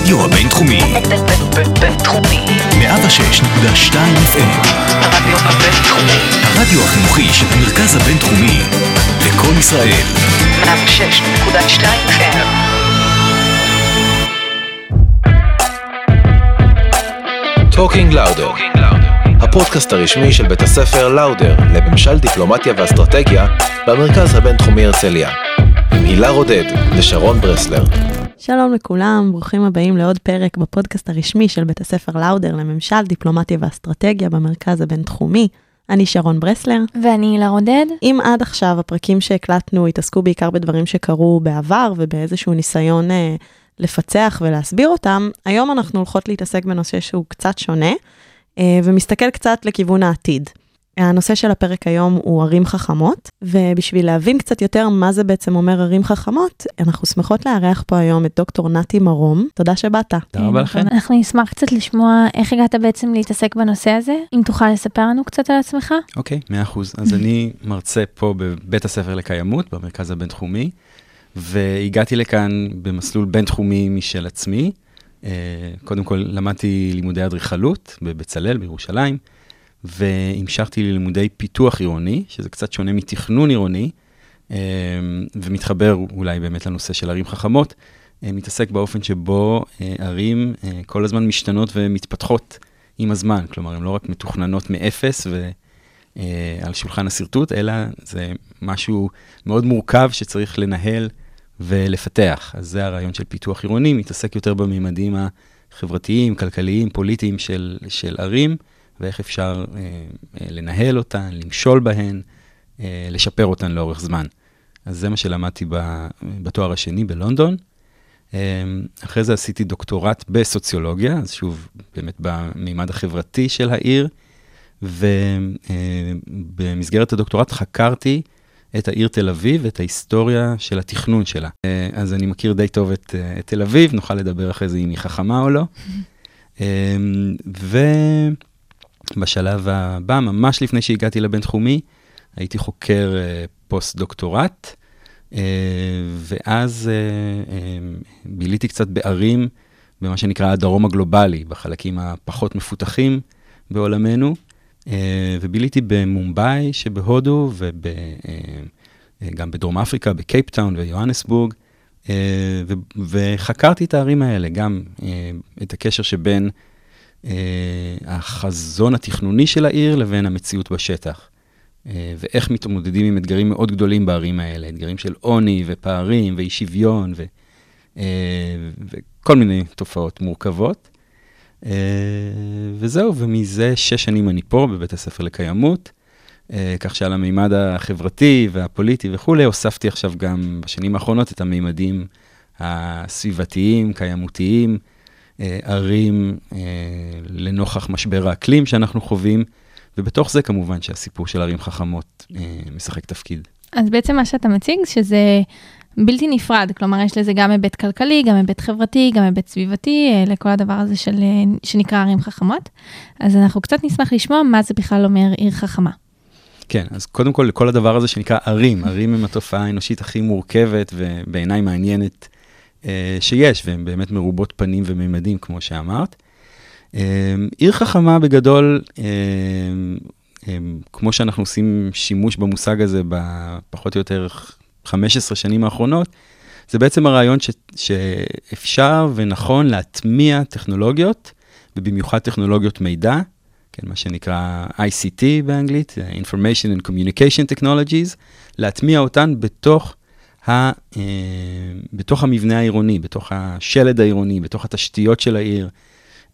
הרדיו הבינתחומי. בינתחומי. 106.2 FM. הרדיו הבינתחומי. הרדיו החינוכי של המרכז הבינתחומי. לקום ישראל. 106.2 FM. Talking Lauder, הפודקאסט הרשמי של בית הספר לאודר לממשל דיפלומטיה ואסטרטגיה במרכז הבינתחומי הרצליה. עם הילה רודד ושרון ברסלר. שלום לכולם, ברוכים הבאים לעוד פרק בפודקאסט הרשמי של בית הספר לאודר לממשל, דיפלומטיה ואסטרטגיה במרכז הבינתחומי. אני שרון ברסלר. ואני הילה רודד. אם עד עכשיו הפרקים שהקלטנו התעסקו בעיקר בדברים שקרו בעבר ובאיזשהו ניסיון אה, לפצח ולהסביר אותם, היום אנחנו הולכות להתעסק בנושא שהוא קצת שונה אה, ומסתכל קצת לכיוון העתיד. הנושא של הפרק היום הוא ערים חכמות, ובשביל להבין קצת יותר מה זה בעצם אומר ערים חכמות, אנחנו שמחות לארח פה היום את דוקטור נתי מרום. תודה שבאת. תודה רבה לכם. אנחנו נשמח קצת לשמוע איך הגעת בעצם להתעסק בנושא הזה. אם תוכל לספר לנו קצת על עצמך. אוקיי, מאה אחוז. אז אני מרצה פה בבית הספר לקיימות, במרכז הבינתחומי, והגעתי לכאן במסלול בינתחומי משל עצמי. אה, קודם כל למדתי לימודי אדריכלות בבצלאל בירושלים. והמשכתי ללימודי פיתוח עירוני, שזה קצת שונה מתכנון עירוני, אה, ומתחבר אולי באמת לנושא של ערים חכמות, אה, מתעסק באופן שבו אה, ערים כל הזמן משתנות ומתפתחות עם הזמן, כלומר, הן לא רק מתוכננות מאפס ועל שולחן השרטוט, אלא זה משהו מאוד מורכב שצריך לנהל ולפתח. אז זה הרעיון של פיתוח עירוני, מתעסק יותר בממדים החברתיים, כלכליים, פוליטיים של, של ערים. ואיך אפשר אה, אה, לנהל אותן, למשול בהן, אה, לשפר אותן לאורך זמן. אז זה מה שלמדתי ב, בתואר השני בלונדון. אה, אחרי זה עשיתי דוקטורט בסוציולוגיה, אז שוב, באמת במימד החברתי של העיר, ובמסגרת אה, הדוקטורט חקרתי את העיר תל אביב, את ההיסטוריה של התכנון שלה. אה, אז אני מכיר די טוב את, אה, את תל אביב, נוכל לדבר אחרי זה אם היא חכמה או לא. אה, ו... בשלב הבא, ממש לפני שהגעתי לבינתחומי, הייתי חוקר אה, פוסט-דוקטורט, אה, ואז אה, ביליתי קצת בערים, במה שנקרא הדרום הגלובלי, בחלקים הפחות מפותחים בעולמנו, אה, וביליתי במומבאי שבהודו, וגם אה, בדרום אפריקה, בקייפטאון ויוהנסבורג, uh, וחקרתי את הערים האלה, גם uh, את הקשר שבין אה, החזון התכנוני של העיר לבין המציאות בשטח. אה, ואיך מתמודדים עם אתגרים מאוד גדולים בערים האלה, אתגרים של עוני ופערים ואי שוויון ו, אה, וכל מיני תופעות מורכבות. וזהו, ומזה שש שנים אני פה בבית הספר לקיימות, כך שעל המימד החברתי והפוליטי וכולי, הוספתי עכשיו גם בשנים האחרונות את המימדים הסביבתיים, קיימותיים, אה, ערים אה, לנוכח משבר האקלים שאנחנו חווים, ובתוך זה כמובן שהסיפור של ערים חכמות אה, משחק תפקיד. אז בעצם מה שאתה מציג, שזה בלתי נפרד, כלומר יש לזה גם היבט כלכלי, גם היבט חברתי, גם היבט סביבתי, לכל הדבר הזה של, שנקרא ערים חכמות. אז אנחנו קצת נשמח לשמוע מה זה בכלל אומר עיר חכמה. כן, אז קודם כל, לכל הדבר הזה שנקרא ערים, ערים הם התופעה האנושית הכי מורכבת ובעיניי מעניינת אה, שיש, והן באמת מרובות פנים וממדים, כמו שאמרת. אה, עיר חכמה בגדול, אה, כמו שאנחנו עושים שימוש במושג הזה בפחות או יותר 15 שנים האחרונות, זה בעצם הרעיון ש, שאפשר ונכון להטמיע טכנולוגיות, ובמיוחד טכנולוגיות מידע, כן, מה שנקרא ICT באנגלית, Information and Communication Technologies, להטמיע אותן בתוך ה, אה, בתוך המבנה העירוני, בתוך השלד העירוני, בתוך התשתיות של העיר,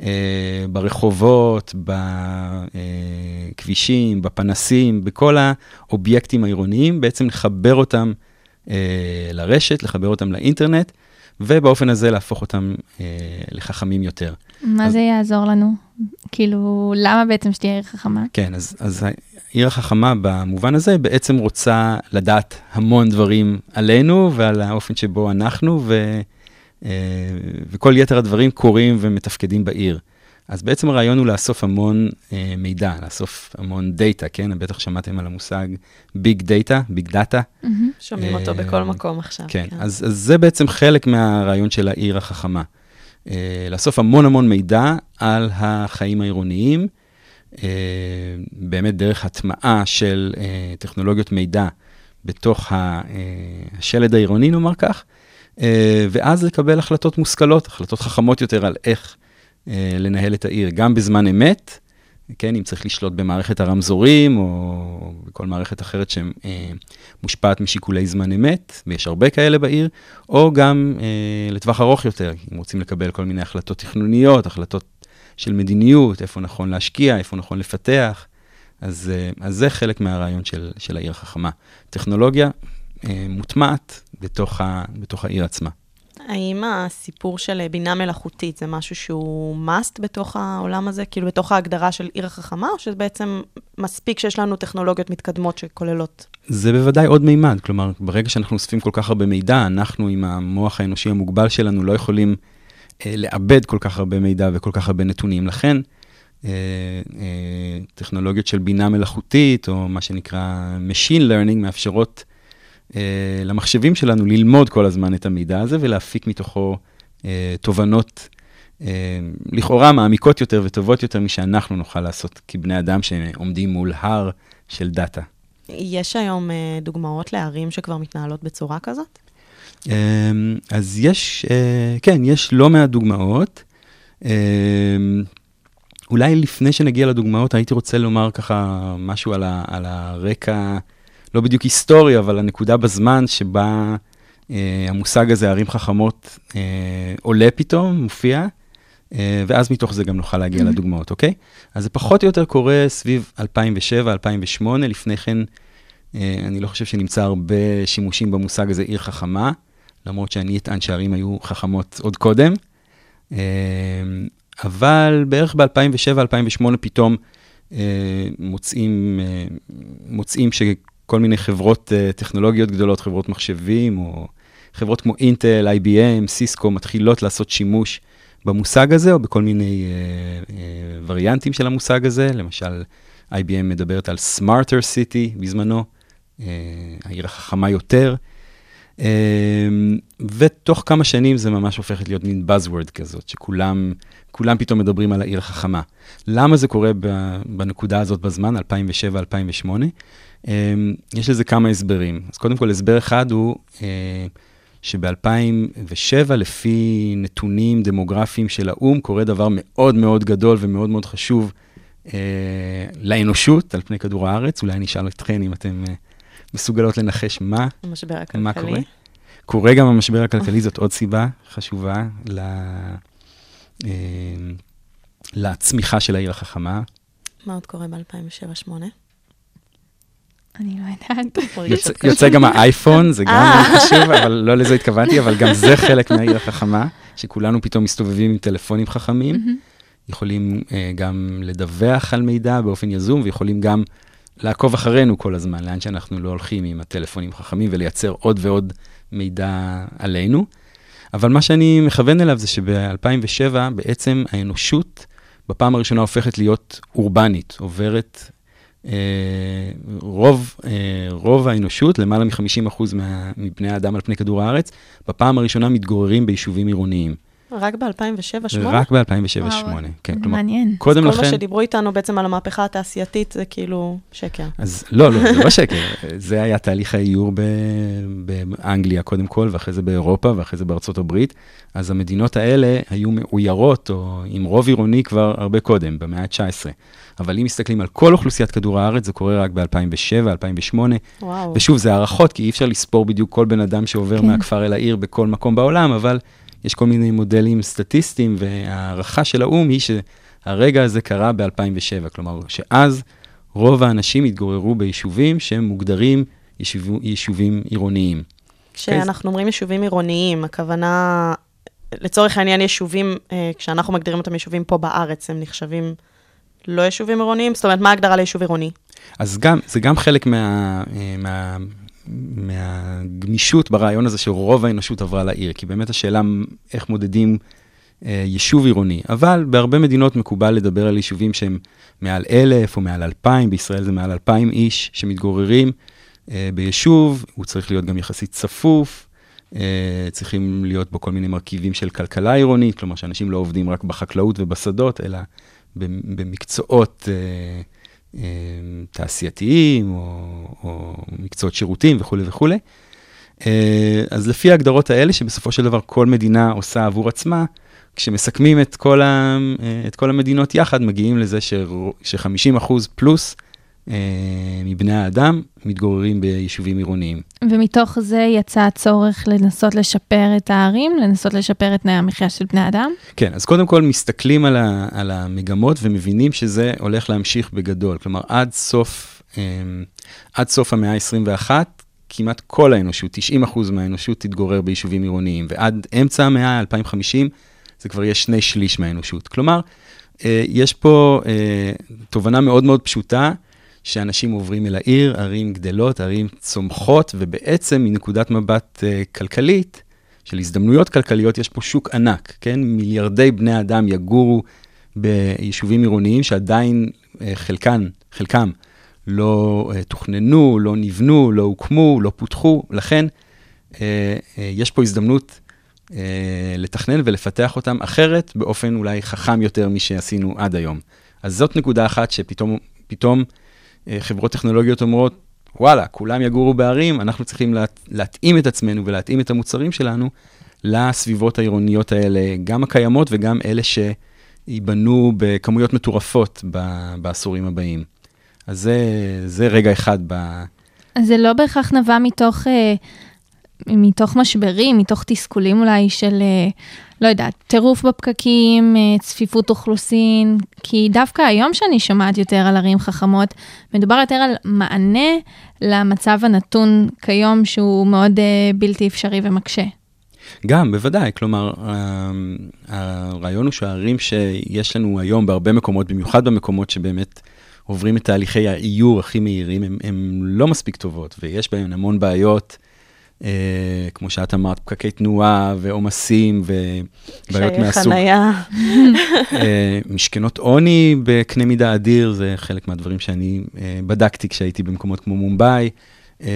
אה, ברחובות, בכבישים, בפנסים, בכל האובייקטים העירוניים, בעצם לחבר אותם אה, לרשת, לחבר אותם לאינטרנט, ובאופן הזה להפוך אותם לחכמים יותר. מה אז... זה יעזור לנו? כאילו, למה בעצם שתהיה עיר חכמה? כן, אז, אז העיר החכמה במובן הזה בעצם רוצה לדעת המון דברים עלינו ועל האופן שבו אנחנו, ו, אה, וכל יתר הדברים קורים ומתפקדים בעיר. אז בעצם הרעיון הוא לאסוף המון אה, מידע, לאסוף המון data, כן? בטח שמעתם על המושג big data, big data. שומעים אותו בכל מקום עכשיו. כן, כן. אז, אז זה בעצם חלק מהרעיון של העיר החכמה. אה, לאסוף המון המון מידע על החיים העירוניים, אה, באמת דרך הטמעה של אה, טכנולוגיות מידע בתוך ה- אה, השלד העירוני, נאמר כך, אה, ואז לקבל החלטות מושכלות, החלטות חכמות יותר על איך לנהל את העיר, גם בזמן אמת, כן, אם צריך לשלוט במערכת הרמזורים או בכל מערכת אחרת שמושפעת משיקולי זמן אמת, ויש הרבה כאלה בעיר, או גם אה, לטווח ארוך יותר, אם רוצים לקבל כל מיני החלטות תכנוניות, החלטות של מדיניות, איפה נכון להשקיע, איפה נכון לפתח. אז, אה, אז זה חלק מהרעיון של, של העיר החכמה. טכנולוגיה אה, מוטמעת בתוך, ה, בתוך העיר עצמה. האם הסיפור של בינה מלאכותית זה משהו שהוא must בתוך העולם הזה, כאילו בתוך ההגדרה של עיר החכמה, או שבעצם מספיק שיש לנו טכנולוגיות מתקדמות שכוללות? זה בוודאי עוד מימד, כלומר, ברגע שאנחנו אוספים כל כך הרבה מידע, אנחנו עם המוח האנושי המוגבל שלנו לא יכולים אה, לאבד כל כך הרבה מידע וכל כך הרבה נתונים. לכן, אה, אה, טכנולוגיות של בינה מלאכותית, או מה שנקרא Machine Learning, מאפשרות למחשבים שלנו ללמוד כל הזמן את המידע הזה ולהפיק מתוכו אה, תובנות אה, לכאורה מעמיקות יותר וטובות יותר משאנחנו נוכל לעשות כבני אדם שעומדים מול הר של דאטה. יש היום אה, דוגמאות לערים שכבר מתנהלות בצורה כזאת? אה, אז יש, אה, כן, יש לא מעט דוגמאות. אה, אולי לפני שנגיע לדוגמאות, הייתי רוצה לומר ככה משהו על, ה, על הרקע, לא בדיוק היסטורי, אבל הנקודה בזמן שבה אה, המושג הזה, ערים חכמות, אה, עולה פתאום, מופיע, אה, ואז מתוך זה גם נוכל להגיע mm-hmm. לדוגמאות, אוקיי? אז זה פחות או יותר קורה סביב 2007-2008, לפני כן, אה, אני לא חושב שנמצא הרבה שימושים במושג הזה עיר חכמה, למרות שאני אטען שהערים היו חכמות עוד קודם. אה, אבל בערך ב-2007-2008 פתאום אה, מוצאים, אה, מוצאים שכל מיני חברות אה, טכנולוגיות גדולות, חברות מחשבים, או חברות כמו אינטל, IBM, סיסקו, מתחילות לעשות שימוש במושג הזה, או בכל מיני אה, אה, וריאנטים של המושג הזה. למשל, IBM מדברת על Smarter City בזמנו, אה, העיר החכמה יותר. Um, ותוך כמה שנים זה ממש הופכת להיות מין buzzword כזאת, שכולם כולם פתאום מדברים על העיר החכמה. למה זה קורה בנקודה הזאת בזמן, 2007-2008? Um, יש לזה כמה הסברים. אז קודם כל, הסבר אחד הוא uh, שב-2007, לפי נתונים דמוגרפיים של האו"ם, קורה דבר מאוד מאוד גדול ומאוד מאוד חשוב uh, לאנושות על פני כדור הארץ. אולי אני אשאל אתכן אם אתם... Uh, מסוגלות לנחש מה, המשבר הכלכלי. מה קורה. קורה גם המשבר הכלכלי, זאת עוד סיבה חשובה ל... אה, לצמיחה של העיר החכמה. מה עוד קורה ב-2007-2008? אני לא יודעת. יוצא, גם האייפון, זה גם חשוב, אבל לא לזה התכוונתי, אבל גם זה חלק מהעיר החכמה, שכולנו פתאום מסתובבים עם טלפונים חכמים, יכולים uh, גם לדווח על מידע באופן יזום, ויכולים גם לעקוב אחרינו כל הזמן, לאן שאנחנו לא הולכים עם הטלפונים החכמים ולייצר עוד ועוד מידע עלינו. אבל מה שאני מכוון אליו זה שב-2007 בעצם האנושות בפעם הראשונה הופכת להיות אורבנית, עוברת אה, רוב, אה, רוב האנושות, למעלה מ-50% מבני האדם על פני כדור הארץ, בפעם הראשונה מתגוררים ביישובים עירוניים. רק ב-2007-2008? רק ב-2007-2008, כן. כלומר, מעניין. קודם לכן... כל מה שדיברו איתנו בעצם על המהפכה התעשייתית זה כאילו שקר. אז לא, לא, זה לא שקר. זה היה תהליך האיור באנגליה קודם כל, ואחרי זה באירופה, ואחרי זה בארצות הברית. אז המדינות האלה היו מאוירות, או עם רוב עירוני כבר הרבה קודם, במאה ה-19. אבל אם מסתכלים על כל אוכלוסיית כדור הארץ, זה קורה רק ב-2007, 2008. וואו. ושוב, זה הערכות, כי אי אפשר לספור בדיוק כל בן אדם שעובר כן. מהכפר אל העיר בכל מקום בעולם, אבל יש כל מיני מודלים סטטיסטיים, וההערכה של האו"ם היא שהרגע הזה קרה ב-2007, כלומר, שאז רוב האנשים התגוררו ביישובים שהם מוגדרים יישוב, יישובים עירוניים. כשאנחנו אומרים יישובים עירוניים, הכוונה, לצורך העניין יישובים, אה, כשאנחנו מגדירים אותם יישובים פה בארץ, הם נחשבים לא יישובים עירוניים? זאת אומרת, מה ההגדרה ליישוב עירוני? אז גם, זה גם חלק מה, אה, מה, מהגמישות ברעיון הזה שרוב האנושות עברה לעיר, כי באמת השאלה איך מודדים אה, יישוב עירוני. אבל בהרבה מדינות מקובל לדבר על יישובים שהם מעל אלף או מעל אלפיים, בישראל זה מעל אלפיים איש שמתגוררים אה, ביישוב, הוא צריך להיות גם יחסית צפוף, אה, צריכים להיות בו כל מיני מרכיבים של כלכלה עירונית, כלומר שאנשים לא עובדים רק בחקלאות ובשדות, אלא במקצועות אה, תעשייתיים או, או מקצועות שירותים וכולי וכולי. אה, אז לפי ההגדרות האלה, שבסופו של דבר כל מדינה עושה עבור עצמה, כשמסכמים את כל, ה, אה, את כל המדינות יחד, מגיעים לזה ש-50% פלוס מבני האדם מתגוררים ביישובים עירוניים. ומתוך זה יצא הצורך לנסות לשפר את הערים, לנסות לשפר את תנאי המחיה של בני אדם? כן, אז קודם כל מסתכלים על, ה, על המגמות ומבינים שזה הולך להמשיך בגדול. כלומר, עד סוף, אה, עד סוף המאה ה-21, כמעט כל האנושות, 90% מהאנושות תתגורר ביישובים עירוניים, ועד אמצע המאה, 2050, זה כבר יהיה שני שליש מהאנושות. כלומר, אה, יש פה תובנה מאוד מאוד פשוטה, שאנשים עוברים אל העיר, ערים גדלות, ערים צומחות, ובעצם מנקודת מבט uh, כלכלית, של הזדמנויות כלכליות, יש פה שוק ענק, כן? מיליארדי בני אדם יגורו ביישובים עירוניים שעדיין uh, חלקן, חלקם לא uh, תוכננו, לא נבנו, לא הוקמו, לא פותחו, לכן uh, uh, יש פה הזדמנות לתכנן ולפתח אותם אחרת, באופן אולי חכם יותר משעשינו עד היום. אז זאת נקודה אחת שפתאום, פתאום, חברות טכנולוגיות אומרות, וואלה, כולם יגורו בערים, אנחנו צריכים לה, להתאים את עצמנו ולהתאים את המוצרים שלנו לסביבות העירוניות האלה, גם הקיימות וגם אלה שייבנו בכמויות מטורפות ב, בעשורים הבאים. אז זה, זה רגע אחד ב... אז זה לא בהכרח נבע מתוך... אה... מתוך משברים, מתוך תסכולים אולי של, אה, לא יודעת, טירוף בפקקים, אה, צפיפות אוכלוסין, כי דווקא היום שאני שומעת יותר על ערים חכמות, מדובר יותר על מענה למצב הנתון כיום שהוא מאוד אה, בלתי אפשרי ומקשה. גם, בוודאי. כלומר, הרעיון הוא שהערים שיש לנו היום בהרבה מקומות, במיוחד במקומות שבאמת עוברים את תהליכי האיור הכי מהירים, הן לא מספיק טובות, ויש בהן המון בעיות. אה, כמו שאת אמרת, פקקי תנועה ועומסים ובעיות מהסוג. קשיי חנייה. אה, משכנות עוני בקנה מידה אדיר, זה חלק מהדברים שאני אה, בדקתי כשהייתי במקומות כמו מומבאי. אה,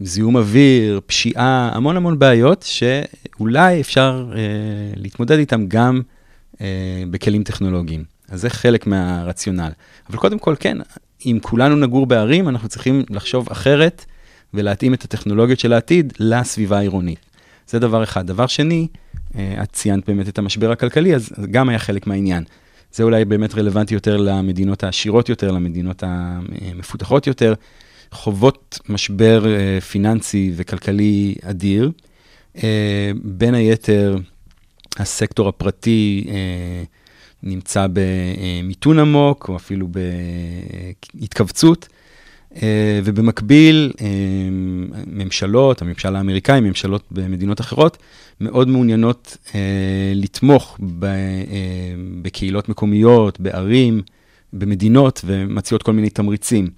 זיהום אוויר, פשיעה, המון המון בעיות שאולי אפשר אה, להתמודד איתם גם אה, בכלים טכנולוגיים. אז זה חלק מהרציונל. אבל קודם כל, כן, אם כולנו נגור בערים, אנחנו צריכים לחשוב אחרת. ולהתאים את הטכנולוגיות של העתיד לסביבה העירונית. זה דבר אחד. דבר שני, אה, את ציינת באמת את המשבר הכלכלי, אז גם היה חלק מהעניין. זה אולי באמת רלוונטי יותר למדינות העשירות יותר, למדינות המפותחות יותר. חוות משבר אה, פיננסי וכלכלי אדיר. אה, בין היתר, הסקטור הפרטי נמצא במיתון עמוק, או אפילו בהתכווצות. אה, ובמקביל, אה, ממשלות, הממשל האמריקאי, ממשלות במדינות אחרות, מאוד מעוניינות אה, לתמוך בקהילות מקומיות, בערים, במדינות, ומציעות כל מיני תמריצים.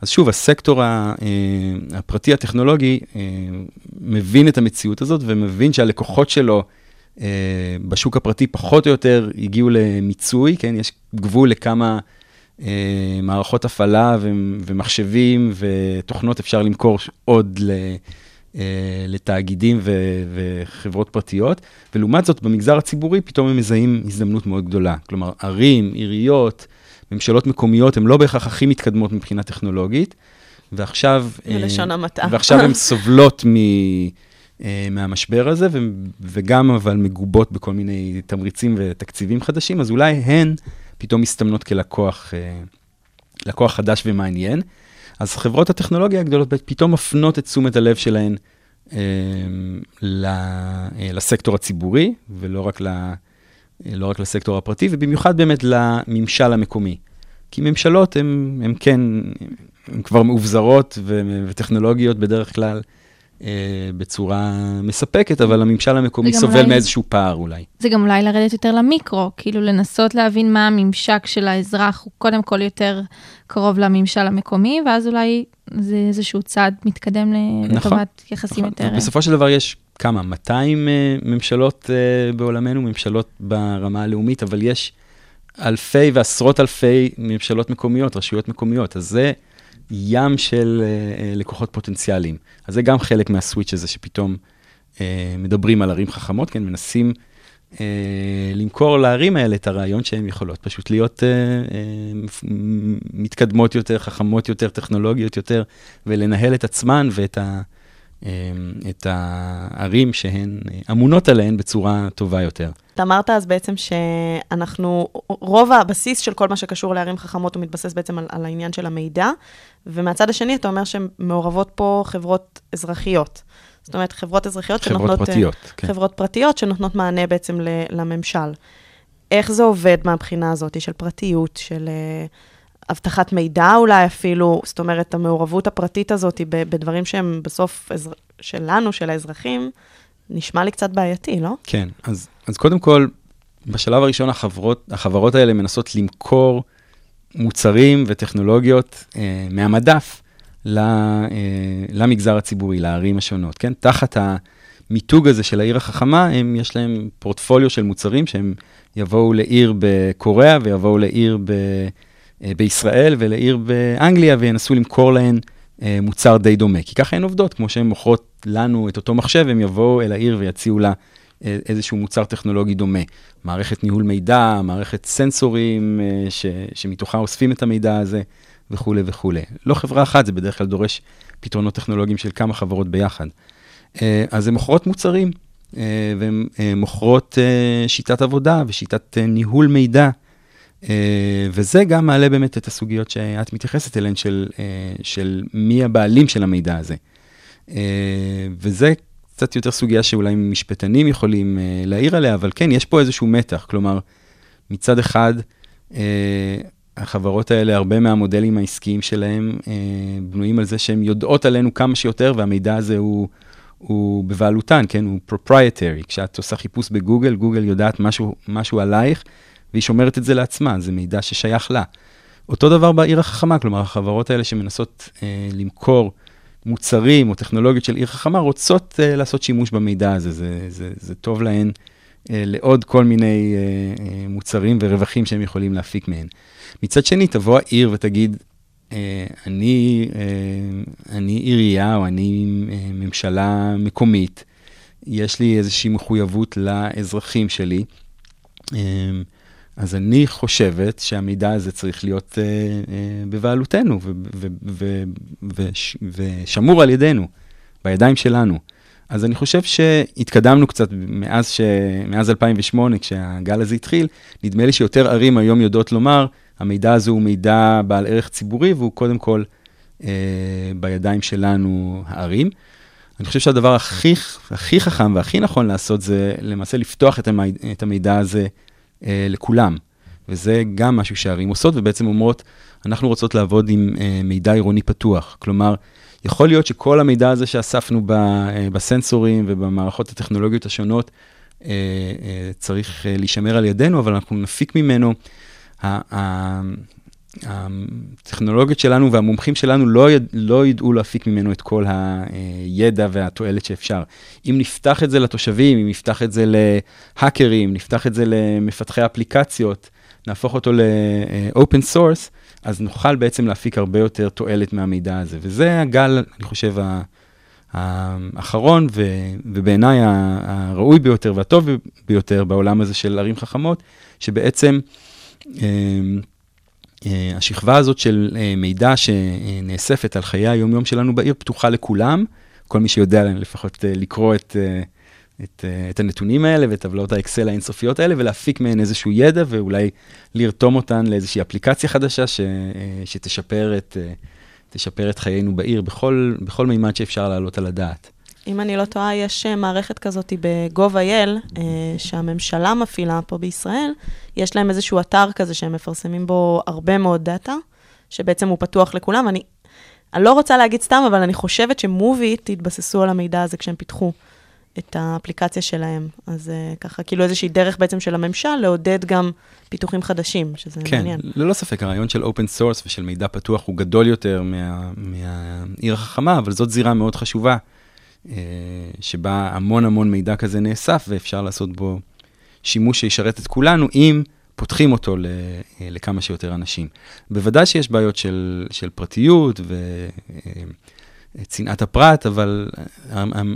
אז שוב, הסקטור הפרטי הטכנולוגי מבין את המציאות הזאת ומבין שהלקוחות שלו בשוק הפרטי פחות או יותר הגיעו למיצוי, כן? יש גבול לכמה... אה, מערכות הפעלה ומחשבים ותוכנות אפשר למכור עוד. אה, לתאגידים וחברות פרטיות, ולעומת זאת במגזר הציבורי פתאום הם מזהים הזדמנות מאוד גדולה. כלומר, ערים, עיריות, ממשלות מקומיות, הן לא בהכרח הכי מתקדמות מבחינה טכנולוגית, ועכשיו... בלשון המעטה. ועכשיו הן סובלות מ... מהמשבר הזה, ו- וגם אבל מגובות בכל מיני תמריצים ותקציבים חדשים, אז אולי הן פתאום מסתמנות כלקוח אה, לקוח חדש ומעניין. אז חברות הטכנולוגיה הגדולות פתאום מפנות את תשומת הלב שלהן אה, אה, לסקטור הציבורי, ולא רק, ל, לא רק לסקטור הפרטי, ובמיוחד באמת לממשל המקומי. כי ממשלות הן כן, הן כבר מאובזרות וטכנולוגיות בדרך כלל. אה, בצורה מספקת, אבל הממשל המקומי סובל אולי, מאיזשהו פער אולי. זה גם אולי לרדת יותר למיקרו, כאילו לנסות להבין מה הממשק של האזרח, הוא קודם כל יותר קרוב לממשל המקומי, ואז אולי זה איזשהו צעד מתקדם נכון, לטובת יחסים נכון. יותר... בסופו של דבר יש כמה, 200 אה, ממשלות אה, בעולמנו, ממשלות ברמה הלאומית, אבל יש אלפי ועשרות אלפי ממשלות מקומיות, רשויות מקומיות, אז זה... ים של uh, לקוחות פוטנציאליים. אז זה גם חלק מהסוויץ' הזה שפתאום אה, מדברים על ערים חכמות, כן, מנסים אה, למכור לערים האלה את הרעיון שהן יכולות פשוט להיות אה, אה, מתקדמות יותר, חכמות יותר, טכנולוגיות יותר, ולנהל את עצמן ואת ה, אה, את הערים שהן אה, אמונות עליהן בצורה טובה יותר. אתה אמרת אז בעצם שאנחנו, רוב הבסיס של כל מה שקשור לערים חכמות הוא מתבסס בעצם על, על העניין של המידע, ומהצד השני אתה אומר שמעורבות פה חברות אזרחיות. זאת אומרת, חברות אזרחיות חברות שנותנות... אה, פרטיות, כן. חברות פרטיות שנותנות מענה בעצם לממשל. איך זה עובד מהבחינה הזאת של פרטיות, של אה, אבטחת מידע אולי אפילו, זאת אומרת, המעורבות הפרטית הזאת בדברים שהם בסוף אזר... שלנו, של האזרחים, נשמע לי קצת בעייתי, לא? כן, אז, אז קודם כל, בשלב הראשון החברות, החברות האלה מנסות למכור מוצרים וטכנולוגיות אה, מהמדף ל, אה, למגזר הציבורי, לערים השונות, כן? תחת המיתוג הזה של העיר החכמה, הם, יש להם פורטפוליו של מוצרים שהם יבואו לעיר בקוריאה ויבואו לעיר ב, בישראל ולעיר באנגליה וינסו למכור להן אה, מוצר די דומה. כי ככה הן עובדות, כמו שהן מוכרות לנו את אותו מחשב, הם יבואו אל העיר ויציעו לה אה, איזשהו מוצר טכנולוגי דומה. מערכת ניהול מידע, מערכת סנסורים אה, ש, שמתוכה אוספים את המידע הזה וכולי וכולי. לא חברה אחת, זה בדרך כלל דורש פתרונות טכנולוגיים של כמה חברות ביחד. אה, אז הן מוכרות מוצרים, אה, והן אה, מוכרות אה, שיטת עבודה ושיטת אה, ניהול מידע. אה, וזה גם מעלה באמת את הסוגיות שאת מתייחסת אליהן, של, אה, של מי הבעלים של המידע הזה. אה, וזה קצת יותר סוגיה שאולי משפטנים יכולים להעיר עליה, אבל כן, יש פה איזשהו מתח. כלומר, מצד אחד, החברות האלה, הרבה מהמודלים העסקיים שלהם בנויים על זה שהן יודעות עלינו כמה שיותר, והמידע הזה הוא, הוא בבעלותן, כן? הוא proprietary. כשאת עושה חיפוש בגוגל, גוגל יודעת משהו, משהו עלייך, והיא שומרת את זה לעצמה, זה מידע ששייך לה. אותו דבר בעיר החכמה, כלומר, החברות האלה שמנסות אה, למכור מוצרים או טכנולוגיות של עיר חכמה, רוצות אה, לעשות שימוש במידע הזה, זה, זה, זה טוב להן אה, לעוד כל מיני אה, אה, מוצרים ורווחים שהם יכולים להפיק מהן. מצד שני, תבוא העיר ותגיד, אה, אני, אה, אני עירייה או אני אה, ממשלה מקומית, יש לי איזושהי מחויבות לאזרחים שלי, אה, אז אני חושבת שהמידע הזה צריך להיות אה, אה, בבעלותנו ושמור על ידינו, בידיים שלנו. אז אני חושב שהתקדמנו קצת מאז, ש... מאז 2008, כשהגל הזה התחיל, נדמה לי שיותר ערים היום יודעות לומר, המידע הזה הוא מידע בעל ערך ציבורי, והוא קודם כל אה, בידיים שלנו, הערים. אני חושב שהדבר הכי, הכי חכם והכי נכון לעשות זה למעשה לפתוח את המידע, את המידע הזה לכולם. וזה גם משהו שהערים עושות, ובעצם אומרות, אנחנו רוצות לעבוד עם אה, מידע עירוני פתוח. כלומר, יכול להיות שכל המידע הזה שאספנו ב, אה, בסנסורים ובמערכות הטכנולוגיות השונות, אה, אה, צריך אה, להישמר על ידינו, אבל אנחנו נפיק ממנו, הטכנולוגיות שלנו והמומחים שלנו לא, יד, לא ידעו להפיק ממנו את כל הידע והתועלת שאפשר. אם נפתח את זה לתושבים, אם נפתח את זה להאקרים, נפתח את זה למפתחי אפליקציות, נהפוך אותו ל-open source, אז נוכל בעצם להפיק הרבה יותר תועלת מהמידע הזה. וזה הגל, אני חושב, האחרון, ובעיניי הראוי ביותר והטוב ביותר בעולם הזה של ערים חכמות, שבעצם אמ, השכבה הזאת של אה, מידע שנאספת על חיי היומיום שלנו בעיר פתוחה לכולם, כל מי שיודע לפחות אה, לקרוא את, אה, את, אה, את הנתונים האלה ואת טבלאות האקסל האינסופיות האלה ולהפיק מהן איזשהו ידע ואולי לרתום אותן לאיזושהי אפליקציה חדשה ש, אה, שתשפר את, אה, את חיינו בעיר בכל, בכל מימד שאפשר להעלות על הדעת. אם אני לא טועה, יש אה, מערכת כזאת ב-gov.il, אה, שהממשלה מפעילה פה בישראל. יש להם איזשהו אתר כזה שהם מפרסמים בו הרבה מאוד דאטה, שבעצם הוא פתוח לכולם. אני, אני לא רוצה להגיד סתם, אבל אני חושבת שמוביט התבססו על המידע הזה כשהם פיתחו את האפליקציה שלהם. אז אה, ככה, כאילו איזושהי דרך בעצם של הממשל לעודד גם פיתוחים חדשים, שזה כן, מעניין. ללא ספק, הרעיון של open source ושל מידע פתוח הוא גדול יותר מה, מהעיר החכמה, אבל זאת זירה מאוד חשובה, שבה המון המון מידע כזה נאסף ואפשר לעשות בו שימוש שישרת את כולנו, אם פותחים אותו אה, לכמה שיותר אנשים. בוודאי שיש בעיות של, של פרטיות ו, אה, אה, הפרט, אבל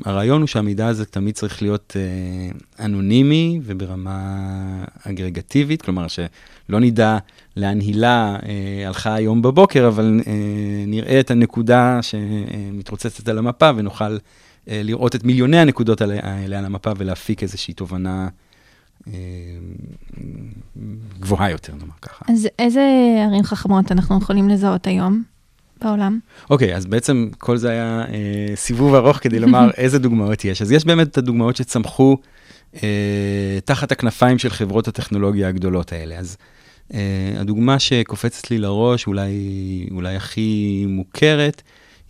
הרעיון הוא שהמידע הזה תמיד צריך להיות אה, אנונימי וברמה אגרגטיבית, כלומר שלא נדע לאן הילה אה, הלכה היום בבוקר, אבל אה, נראה את הנקודה שמתרוצצת על המפה ונוכל אה, לראות את מיליוני הנקודות האלה על המפה ולהפיק איזושהי תובנה אה, גבוהה יותר, נאמר ככה. אז איזה ערים חכמות אנחנו יכולים לזהות היום בעולם? אוקיי, אז בעצם כל זה היה אה, סיבוב ארוך כדי לומר איזה דוגמאות יש. אז יש באמת את הדוגמאות שצמחו אה, תחת הכנפיים של חברות הטכנולוגיה הגדולות האלה. אז אה, הדוגמה שקופצת לי לראש, אולי, אולי הכי מוכרת,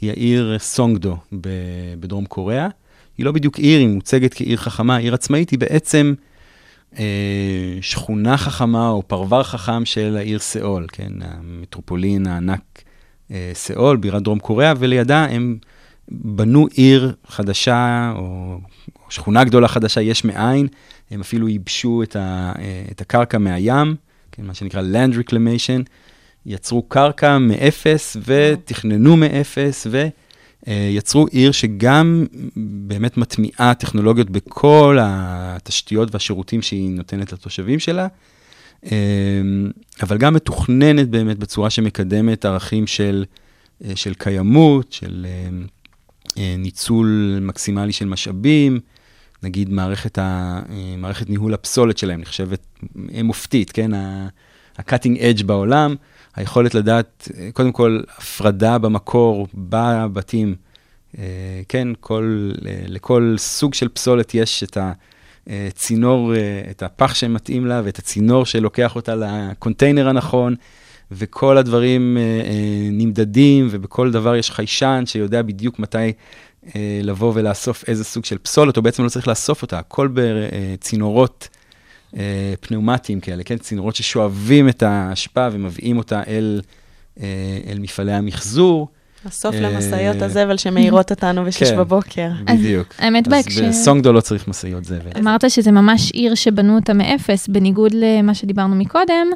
היא העיר סונגדו בדרום קוריאה. היא לא בדיוק עיר, היא מוצגת כעיר חכמה, עיר עצמאית, היא בעצם אה, שכונה חכמה או פרבר חכם של העיר סאול, כן, המטרופולין הענק אה, סאול, בירת דרום קוריאה, ולידה הם בנו עיר חדשה, או, או שכונה גדולה חדשה יש מאין, הם אפילו ייבשו את, ה, אה, את הקרקע מהים, כן, מה שנקרא land reclamation, יצרו קרקע מאפס ותכננו מאפס, ויצרו עיר שגם באמת מטמיעה טכנולוגיות בכל התשתיות והשירותים שהיא נותנת לתושבים שלה, אמ, אבל גם מתוכננת באמת בצורה שמקדמת ערכים של, אה, של קיימות, של אה, ניצול מקסימלי של משאבים. נגיד מערכת, ה, אה, מערכת ניהול הפסולת שלהם נחשבת מופתית, כן? ה-cutting edge בעולם, היכולת לדעת, קודם כל, הפרדה במקור, בבתים, כן? כל, לכל סוג של פסולת יש את ה... צינור, את הפח שמתאים לה ואת הצינור שלוקח אותה לקונטיינר הנכון, וכל הדברים נמדדים, ובכל דבר יש חיישן שיודע בדיוק מתי לבוא ולאסוף איזה סוג של פסולת, או בעצם לא צריך לאסוף אותה, הכל בצינורות פנאומטיים כאלה, כן? צינורות ששואבים את האשפה ומביאים אותה אל, אל מפעלי המחזור. הסוף למשאיות הזבל שמאירות אותנו בשש כן, בבוקר. בדיוק. האמת בהקשר... אז בסונגדו לא צריך משאיות זבל. אמרת שזה ממש עיר שבנו אותה מאפס, בניגוד למה שדיברנו מקודם,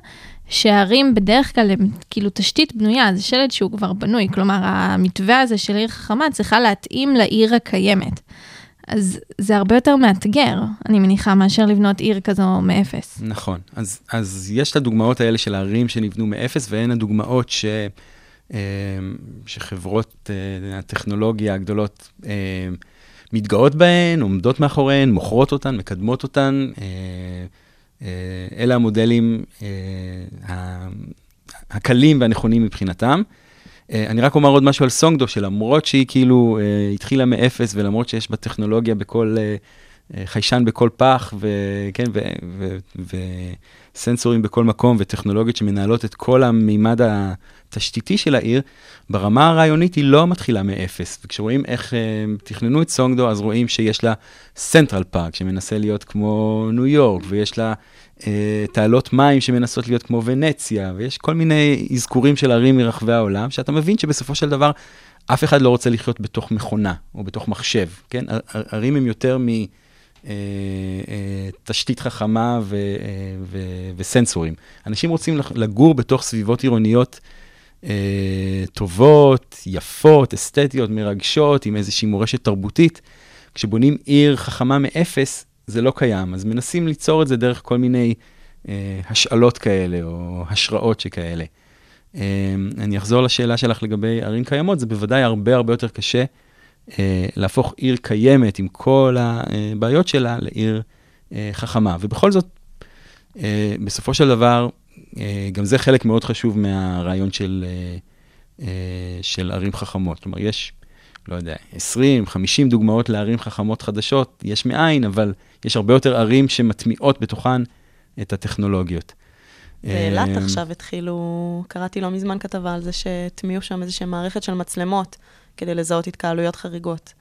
שהערים בדרך כלל הם כאילו תשתית בנויה, זה שלד שהוא כבר בנוי, כלומר המתווה הזה של עיר חכמה צריכה להתאים לעיר הקיימת. אז זה הרבה יותר מאתגר, אני מניחה, מאשר לבנות עיר כזו מאפס. נכון, אז, אז יש את הדוגמאות האלה של הערים שנבנו מאפס, והן הדוגמאות ש... שחברות הטכנולוגיה הגדולות מתגאות בהן, עומדות מאחוריהן, מוכרות אותן, מקדמות אותן. אלה המודלים הקלים והנכונים מבחינתם. אני רק אומר עוד משהו על סונגדו, שלמרות שהיא כאילו התחילה מאפס, ולמרות שיש בה טכנולוגיה בכל, חיישן בכל פח, וכן, וסנסורים בכל מקום, וטכנולוגיות שמנהלות את כל המימד ה... תשתיתי של העיר, ברמה הרעיונית היא לא מתחילה מאפס. וכשרואים איך תכננו את סונגדו, אז רואים שיש לה סנטרל פארק, שמנסה להיות כמו ניו יורק, ויש לה תעלות מים שמנסות להיות כמו ונציה, ויש כל מיני אזכורים של ערים מרחבי העולם, שאתה מבין שבסופו של דבר אף אחד לא רוצה לחיות בתוך מכונה או בתוך מחשב, כן? ערים הם יותר מ... תשתית חכמה ו- ו- וסנסורים. אנשים רוצים לגור בתוך סביבות עירוניות אה, טובות, יפות, אסתטיות, מרגשות, עם איזושהי מורשת תרבותית. כשבונים עיר חכמה מאפס, זה לא קיים, אז מנסים ליצור את זה דרך כל מיני אה, השאלות כאלה, או השראות שכאלה. אה, אני אחזור לשאלה שלך לגבי ערים קיימות, זה בוודאי הרבה הרבה יותר קשה אה, להפוך עיר קיימת עם כל הבעיות שלה לעיר אה, חכמה. ובכל זאת, אה, בסופו של דבר, אה, גם זה חלק מאוד חשוב מהרעיון של, אה, אה, של ערים חכמות. כלומר, יש, לא יודע, 20, 50 דוגמאות לערים חכמות חדשות, יש מאין, אבל יש הרבה יותר ערים שמטמיעות בתוכן את הטכנולוגיות. באילת עכשיו התחילו, קראתי לא מזמן כתבה על זה שהטמיעו שם איזושהי מערכת של מצלמות כדי לזהות התקהלויות חריגות.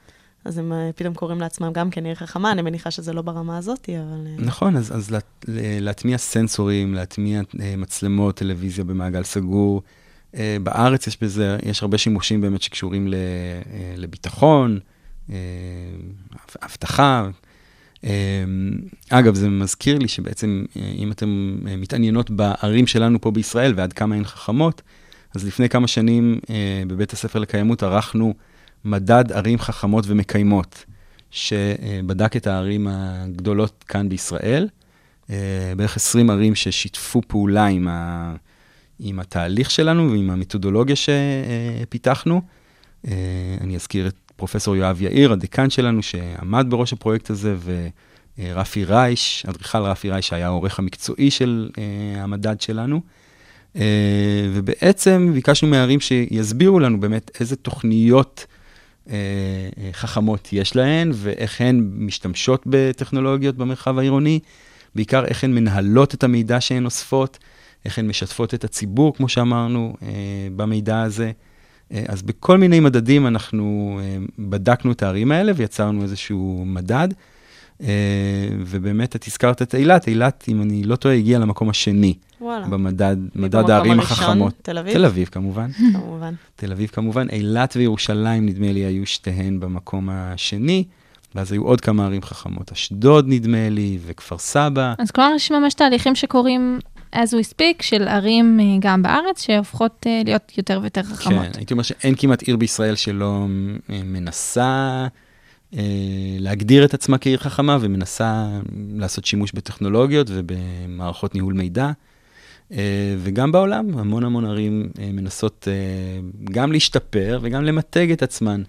אז הם פתאום קוראים לעצמם גם כן עיר חכמה, אני מניחה שזה לא ברמה הזאת, אבל... נכון, אז, אז לה, להטמיע סנסורים, להטמיע מצלמות, טלוויזיה במעגל סגור. בארץ יש בזה, יש הרבה שימושים באמת שקשורים לביטחון, אבטחה. אגב, זה מזכיר לי שבעצם, אם אתם מתעניינות בערים שלנו פה בישראל ועד כמה הן חכמות, אז לפני כמה שנים בבית הספר לקיימות ערכנו מדד ערים חכמות ומקיימות, שבדק את הערים הגדולות כאן בישראל. אה, בערך 20 ערים ששיתפו פעולה עם, ה, עם התהליך שלנו ועם המתודולוגיה שפיתחנו. אה, אני אזכיר את פרופסור יואב יאיר, הדיקן שלנו, שעמד בראש הפרויקט הזה, ורפי רייש, אדריכל רפי רייש, שהיה העורך המקצועי של המדד שלנו. ובעצם ביקשנו מהערים שיסבירו לנו באמת איזה תוכניות חכמות יש להן, ואיך הן משתמשות בטכנולוגיות במרחב העירוני, בעיקר איך הן מנהלות את המידע שהן אוספות, איך הן משתפות את הציבור, כמו שאמרנו, במידע הזה. אה, אז בכל מיני מדדים אנחנו אה, בדקנו את הערים האלה ויצרנו איזשהו מדד. ובאמת, את הזכרת את אילת, אילת, אם אני לא טועה, הגיעה למקום השני. וואלה. במדד, מדד הערים החכמות. תל אביב? תל אביב, כמובן. כמובן. תל אביב, כמובן. אילת וירושלים, נדמה לי, היו שתיהן במקום השני. ואז היו עוד כמה ערים חכמות, אשדוד נדמה לי, וכפר סבא. אז כלומר, יש ממש תהליכים שקורים as we speak, של ערים אה, גם בארץ, שהופכות אה, להיות יותר ויותר חכמות. כן, הייתי אומר שאין כמעט עיר בישראל שלא אה, מנסה להגדיר את עצמה כעיר חכמה, ומנסה לעשות שימוש בטכנולוגיות ובמערכות ניהול מידע. וגם בעולם, המון המון ערים מנסות גם להשתפר וגם למתג את עצמן.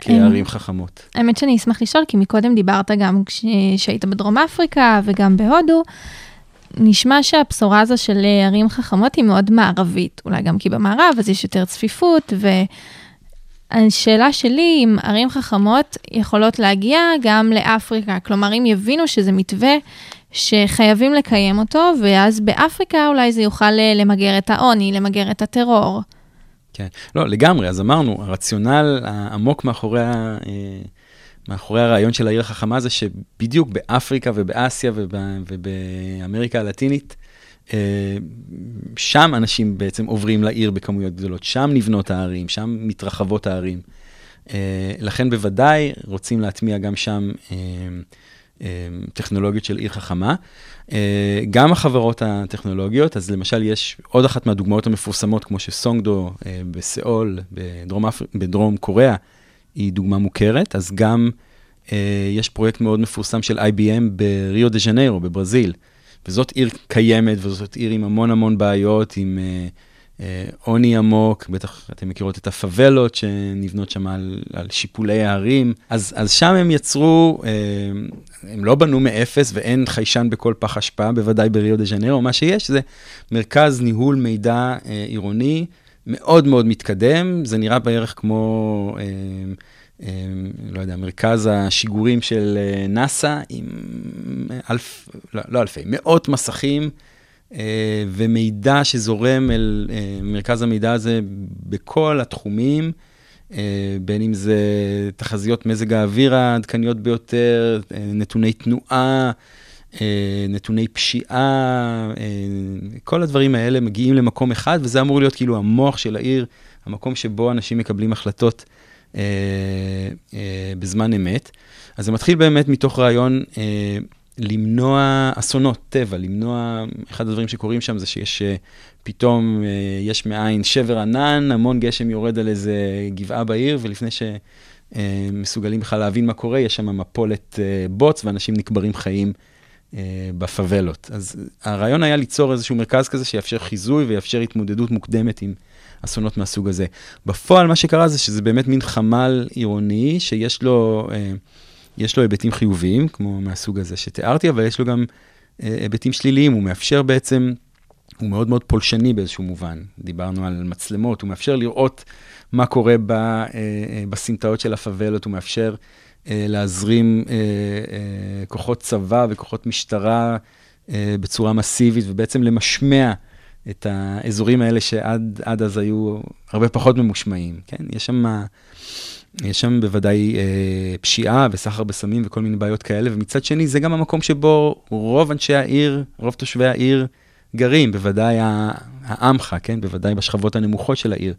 כערים חכמות. האמת שאני אשמח לשאול, כי מקודם דיברת גם כשהיית בדרום אפריקה וגם בהודו. נשמע שהבשורה הזו של ערים חכמות היא מאוד מערבית, אולי גם כי במערב אז יש יותר צפיפות, והשאלה שלי אם ערים חכמות יכולות להגיע גם לאפריקה, כלומר אם יבינו שזה מתווה שחייבים לקיים אותו, ואז באפריקה אולי זה יוכל למגר את העוני, למגר את הטרור. כן, לא, לגמרי, אז אמרנו, הרציונל העמוק מאחורי, ה, אה, מאחורי הרעיון של העיר החכמה זה שבדיוק באפריקה ובאסיה וב, ובאמריקה הלטינית, אה, שם אנשים בעצם עוברים לעיר בכמויות גדולות, שם נבנות הערים, שם מתרחבות הערים. אה, לכן בוודאי רוצים להטמיע גם שם טכנולוגיות של עיר חכמה. אה, גם החברות הטכנולוגיות, אז למשל יש עוד אחת מהדוגמאות המפורסמות, כמו שסונגדו אה, בסיאול, בדרום, אפ... בדרום קוריאה, היא דוגמה מוכרת, אז גם אה, יש פרויקט מאוד מפורסם של IBM בריו דה ז'ניירו, בברזיל, וזאת עיר קיימת, וזאת עיר עם המון המון בעיות, עם... עוני עמוק, בטח אתם מכירות את הפאבלות שנבנות שם על, על שיפולי הערים. אז, אז שם הם יצרו, אה, הם לא בנו מאפס ואין חיישן בכל פח אשפה, בוודאי בריו דה ז'נרו, מה שיש זה מרכז ניהול מידע אה, עירוני מאוד מאוד מתקדם, זה נראה בערך כמו... אה, לא יודע, מרכז השיגורים של נאסא, עם אלף, לא, לא אלפי, מאות מסכים אה, ומידע שזורם אל אה, מרכז המידע הזה בכל התחומים, אה, בין אם זה תחזיות מזג האוויר העדכניות ביותר, נתוני תנועה, נתוני פשיעה, כל הדברים האלה מגיעים למקום אחד, וזה אמור להיות כאילו המוח של העיר, המקום שבו אנשים מקבלים החלטות בזמן אמת. אז זה מתחיל באמת מתוך רעיון למנוע אסונות טבע, למנוע, אחד הדברים שקורים שם זה שיש אה, פתאום, אה, יש מאין שבר ענן, המון גשם יורד על איזה גבעה בעיר, ולפני שמסוגלים בכלל להבין מה קורה, יש שם מפולת אה, בוץ ואנשים נקברים חיים בפאבלות. אז הרעיון היה ליצור איזשהו מרכז כזה שיאפשר חיזוי ויאפשר התמודדות מוקדמת עם אסונות מהסוג הזה. בפועל מה שקרה זה שזה באמת מין חמ"ל עירוני שיש לו... יש לו היבטים חיוביים, כמו מהסוג הזה שתיארתי, אבל יש לו גם אה, היבטים שליליים, הוא מאפשר בעצם, הוא מאוד מאוד פולשני באיזשהו מובן. דיברנו על מצלמות, הוא מאפשר לראות מה קורה ב, אה, אה, בסמטאות של הפאבלות, הוא מאפשר להזרים כוחות צבא וכוחות משטרה בצורה מסיבית, ובעצם למשמע את האזורים האלה שעד אז היו הרבה פחות ממושמעים, כן? יש שם... יש שם בוודאי אה, פשיעה וסחר בסמים וכל מיני בעיות כאלה, ומצד שני זה גם המקום שבו רוב אנשי העיר, רוב תושבי העיר גרים, בוודאי העמך, כן? בוודאי בשכבות הנמוכות של העיר.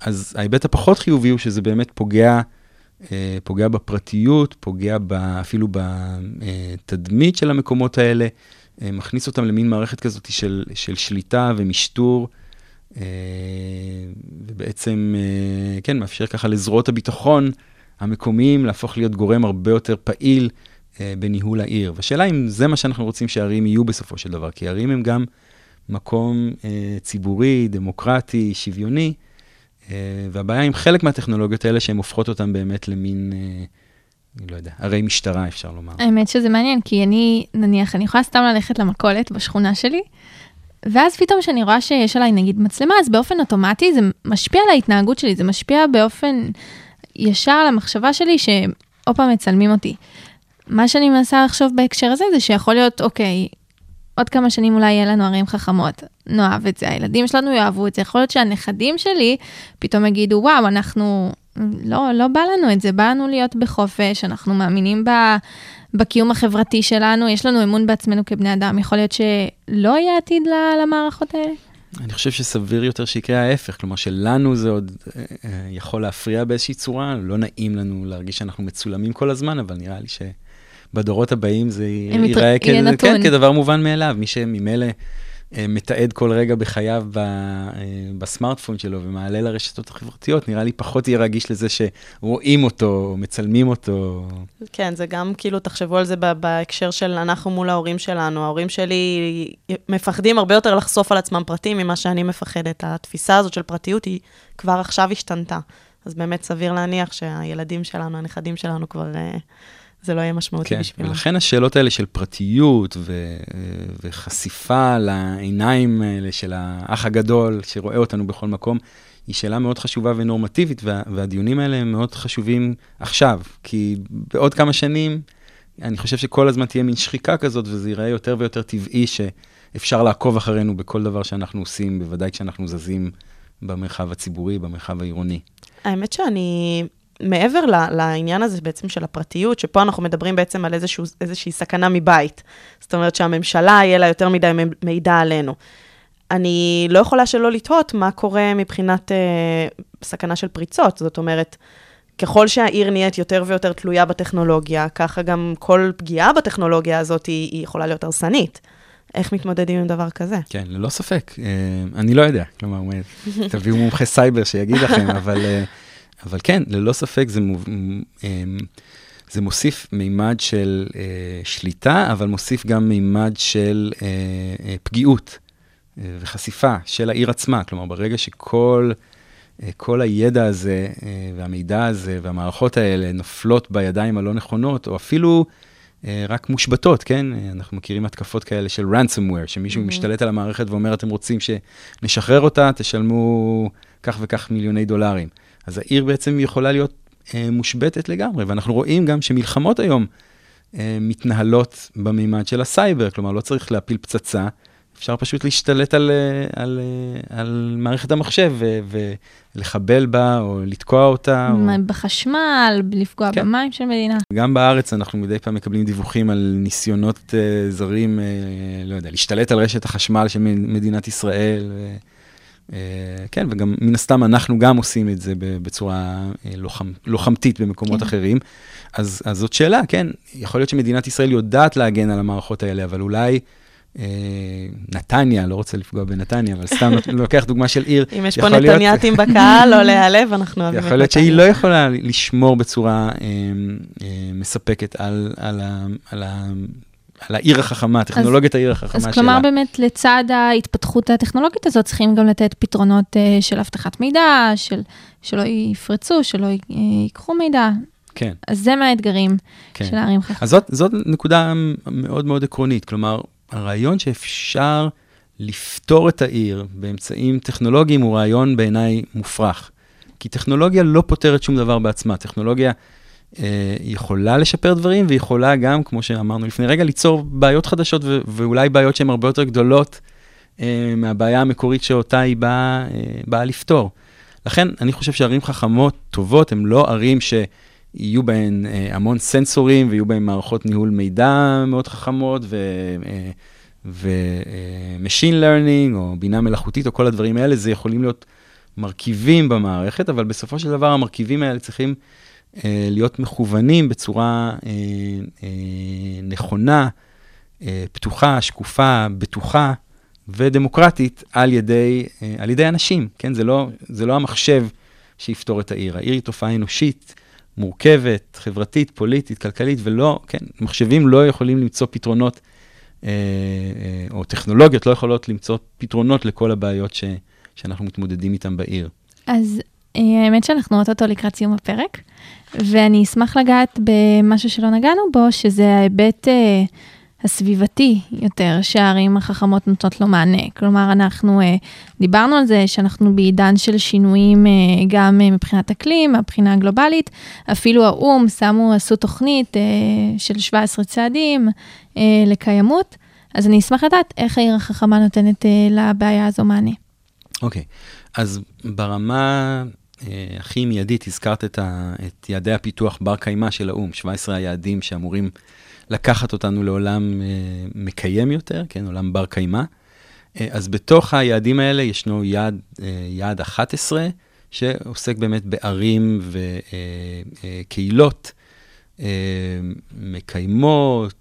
אז ההיבט הפחות חיובי הוא שזה באמת פוגע, אה, פוגע בפרטיות, פוגע ב, אפילו בתדמית של המקומות האלה, אה, מכניס אותם למין מערכת כזאת של, של שליטה ומשטור. אה, ובעצם, אה, כן, מאפשר ככה לזרועות הביטחון המקומיים להפוך להיות גורם הרבה יותר פעיל אה, בניהול העיר. והשאלה אם זה מה שאנחנו רוצים שהערים יהיו בסופו של דבר, כי הערים הם גם מקום אה, ציבורי, דמוקרטי, שוויוני, אה, והבעיה עם חלק מהטכנולוגיות האלה, שהן הופכות אותן באמת למין, אה, אני לא יודע, ערי משטרה, אפשר לומר. האמת שזה מעניין, כי אני, נניח, אני יכולה סתם ללכת למכולת בשכונה שלי, ואז פתאום כשאני רואה שיש עליי נגיד מצלמה, אז באופן אוטומטי זה משפיע על ההתנהגות שלי, זה משפיע באופן ישר על המחשבה שלי שעוד פעם מצלמים אותי. מה שאני מנסה לחשוב בהקשר הזה זה שיכול להיות, אוקיי, עוד כמה שנים אולי יהיה לנו ערים חכמות, נאהב את זה, הילדים שלנו יאהבו את זה, יכול להיות שהנכדים שלי פתאום יגידו, וואו, אנחנו, לא, לא בא לנו את זה, בא לנו להיות בחופש, אנחנו מאמינים ב, בקיום החברתי שלנו, יש לנו אמון בעצמנו כבני אדם, יכול להיות שלא יהיה עתיד למערכות האלה? אני חושב שסביר יותר שיקרה ההפך, כלומר שלנו זה עוד אה, אה, יכול להפריע באיזושהי צורה, לא נעים לנו להרגיש שאנחנו מצולמים כל הזמן, אבל נראה לי שבדורות הבאים זה ייראה כ-. כן, כדבר מובן מאליו, מי שממילא אה, מתעד כל רגע בחייו ב, אה, בסמארטפון שלו ומעלה לרשתות החברתיות, נראה לי פחות יהיה רגיש לזה שרואים אותו, או מצלמים אותו. כן, זה גם כאילו, תחשבו על זה בהקשר של אנחנו מול ההורים שלנו. ההורים שלי מפחדים הרבה יותר לחשוף על עצמם פרטים ממה שאני מפחדת. התפיסה הזאת של פרטיות היא כבר עכשיו השתנתה. אז באמת סביר להניח שהילדים שלנו, הנכדים שלנו כבר, אה, זה לא יהיה משמעותי כן, בשבילם. ולכן השאלות האלה של פרטיות ו- וחשיפה לעיניים האלה של האח הגדול שרואה אותנו בכל מקום, היא שאלה מאוד חשובה ונורמטיבית, וה- והדיונים האלה הם מאוד חשובים עכשיו, כי בעוד כמה שנים, אני חושב שכל הזמן תהיה מין שחיקה כזאת, וזה ייראה יותר ויותר טבעי שאפשר לעקוב אחרינו בכל דבר שאנחנו עושים, בוודאי כשאנחנו זזים במרחב הציבורי, במרחב העירוני. האמת שאני, מעבר לעניין הזה בעצם של הפרטיות, שפה אנחנו מדברים בעצם על איזשהו, איזושהי סכנה מבית. זאת אומרת שהממשלה, יהיה לה יותר מדי מידע עלינו. אני לא יכולה שלא לתהות מה קורה מבחינת אה, סכנה של פריצות. זאת אומרת, ככל שהעיר נהיית יותר ויותר תלויה בטכנולוגיה, ככה גם כל פגיעה בטכנולוגיה הזאת היא, היא יכולה להיות הרסנית. איך מתמודדים עם דבר כזה? כן, ללא ספק. אה, אני לא יודע, כלומר, תביאו מומחה סייבר שיגיד לכם, אבל, אה, אבל כן, ללא ספק זה, מוב, אה, זה מוסיף מימד של אה, שליטה, אבל מוסיף גם מימד של אה, אה, פגיעות אה, וחשיפה של העיר עצמה. כלומר, ברגע שכל אה, כל הידע הזה אה, והמידע הזה והמערכות האלה נופלות בידיים הלא נכונות, או אפילו אה, רק מושבתות, כן? אנחנו מכירים התקפות כאלה של ransomware, שמישהו Mhm. משתלט על המערכת ואומר, אתם רוצים שנשחרר אותה, תשלמו כך וכך מיליוני דולרים. אז העיר בעצם יכולה להיות אה, מושבתת לגמרי, ואנחנו רואים גם שמלחמות היום אה, מתנהלות במימד של הסייבר, כלומר, לא צריך להפיל פצצה, אפשר פשוט להשתלט על, אה, על, אה, על מערכת המחשב ו- ולחבל בה או לתקוע אותה. או... בחשמל, לפגוע כן. במים של מדינה. גם בארץ אנחנו מדי פעם מקבלים דיווחים על ניסיונות uh, זרים, uh, לא יודע, להשתלט על רשת החשמל של מדינת ישראל. uh, כן, וגם מן הסתם אנחנו גם עושים את זה בצורה uh, לוחם, לוחמתית במקומות כן. אחרים. אז, אז זאת שאלה, כן, יכול להיות שמדינת ישראל יודעת להגן על המערכות האלה, אבל אולי... uh, נתניה, לא רוצה לפגוע בנתניה, אבל סתם לוקח דוגמה של עיר. אם יש פה נתניאתים בקהל, לא להיעלב, אנחנו אוהבים את יכול להיות שהיא. לא יכולה לשמור בצורה אה, אה, מספקת על, על, העיר החכמה, טכנולוגיית העיר החכמה אז שלה. כלומר באמת לצד ההתפתחות הטכנולוגית הזאת צריכים גם לתת פתרונות אה, של אבטחת מידע, של, שלא יפרצו, שלא י- אה, ייקחו מידע. כן, אז זה מהאתגרים כן. של הערים חכמות. אז זאת, זאת נקודה מאוד מאוד עקרונית. כלומר, הרעיון שאפשר לפתור את העיר באמצעים טכנולוגיים הוא רעיון בעיניי מופרך. כי טכנולוגיה לא פותרת שום דבר בעצמה. טכנולוגיה יכולה לשפר דברים, ויכולה גם, כמו שאמרנו לפני רגע, ליצור בעיות חדשות, ואולי בעיות שהן הרבה יותר גדולות אה, מהבעיה המקורית שאותה היא באה, אה, באה לפתור. לכן, אני חושב שערים חכמות טובות הן לא ערים שיהיו בהן אה, המון סנסורים ויהיו בהן מערכות ניהול מידע מאוד חכמות. אה, ו-Machine Learning או בינה מלאכותית או כל הדברים האלה, זה יכולים להיות מרכיבים במערכת, אבל בסופו של דבר המרכיבים האלה צריכים אה, להיות מכוונים בצורה אה, אה, נכונה, אה, פתוחה, שקופה, בטוחה, ודמוקרטית על ידי, אה, על ידי אנשים, כן? זה לא, זה לא המחשב שיפתור את העיר. העיר היא תופעה אנושית, מורכבת, חברתית, פוליטית, כלכלית, ולא, כן, מחשבים לא יכולים למצוא פתרונות, אה, אה, או טכנולוגיות לא יכולות למצוא פתרונות לכל הבעיות ש, שאנחנו מתמודדים איתן בעיר. אז אה, האמת שאנחנו אוטוטו לקראת סיום הפרק, ואני אשמח לגעת במשהו שלא נגענו בו, שזה ההיבט אה, הסביבתי יותר, שהערים החכמות נותנות לו מענה. כלומר, אנחנו אה, דיברנו על זה שאנחנו בעידן של שינויים אה, גם אה, מבחינת אקלים, מהבחינה הגלובלית. אפילו האו"ם שמו, עשו תוכנית אה, של 17 צעדים אה, לקיימות. אז אני אשמח לדעת איך העיר החכמה נותנת אה, לבעיה הזו מענה. אוקיי, okay. אז ברמה הכי מיידית, הזכרת את, ה, את יעדי הפיתוח בר קיימא של האו"ם, 17 היעדים שאמורים לקחת אותנו לעולם אה, מקיים יותר, כן, עולם בר קיימא. אה, אז בתוך היעדים האלה ישנו יעד, אה, יעד 11, שעוסק באמת בערים וקהילות אה, אה, מקיימות,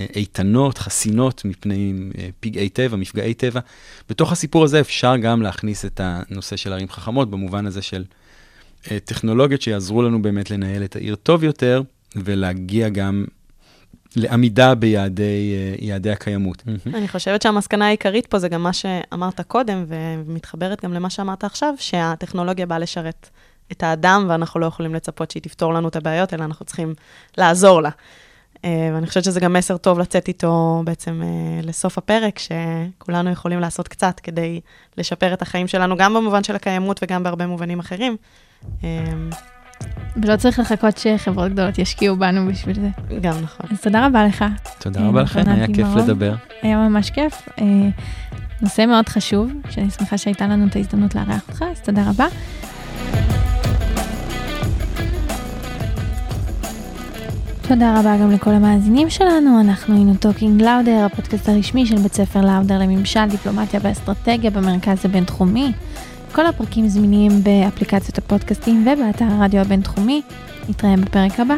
אה, איתנות, חסינות מפני אה, פגעי טבע, מפגעי טבע. בתוך הסיפור הזה אפשר גם להכניס את הנושא של ערים חכמות, במובן הזה של אה, טכנולוגיות שיעזרו לנו באמת לנהל את העיר טוב יותר, ולהגיע גם לעמידה ביעדי הקיימות. אני חושבת שהמסקנה העיקרית פה זה גם מה שאמרת קודם, ומתחברת גם למה שאמרת עכשיו, שהטכנולוגיה באה לשרת את האדם, ואנחנו לא יכולים לצפות שהיא תפתור לנו את הבעיות, אלא אנחנו צריכים לעזור לה. אה, ואני חושבת שזה גם מסר טוב לצאת איתו בעצם אה, לסוף הפרק, שכולנו יכולים לעשות קצת כדי לשפר את החיים שלנו, גם במובן של הקיימות וגם בהרבה מובנים אחרים. אה, ולא צריך לחכות שחברות גדולות ישקיעו בנו בשביל זה. גם נכון. אז תודה רבה לך. תודה רבה לכם, היה כיף לדבר. היה ממש כיף. נושא מאוד חשוב, שאני שמחה שהייתה לנו את ההזדמנות לארח אותך, אז תודה רבה. תודה רבה גם לכל המאזינים שלנו, אנחנו היינו Talking Lauder, הפודקאסט הרשמי של בית ספר לאודר לממשל, דיפלומטיה ואסטרטגיה במרכז הבינתחומי. כל הפרקים זמינים באפליקציות הפודקאסטים ובאתר הרדיו הבינתחומי. נתראה בפרק הבא.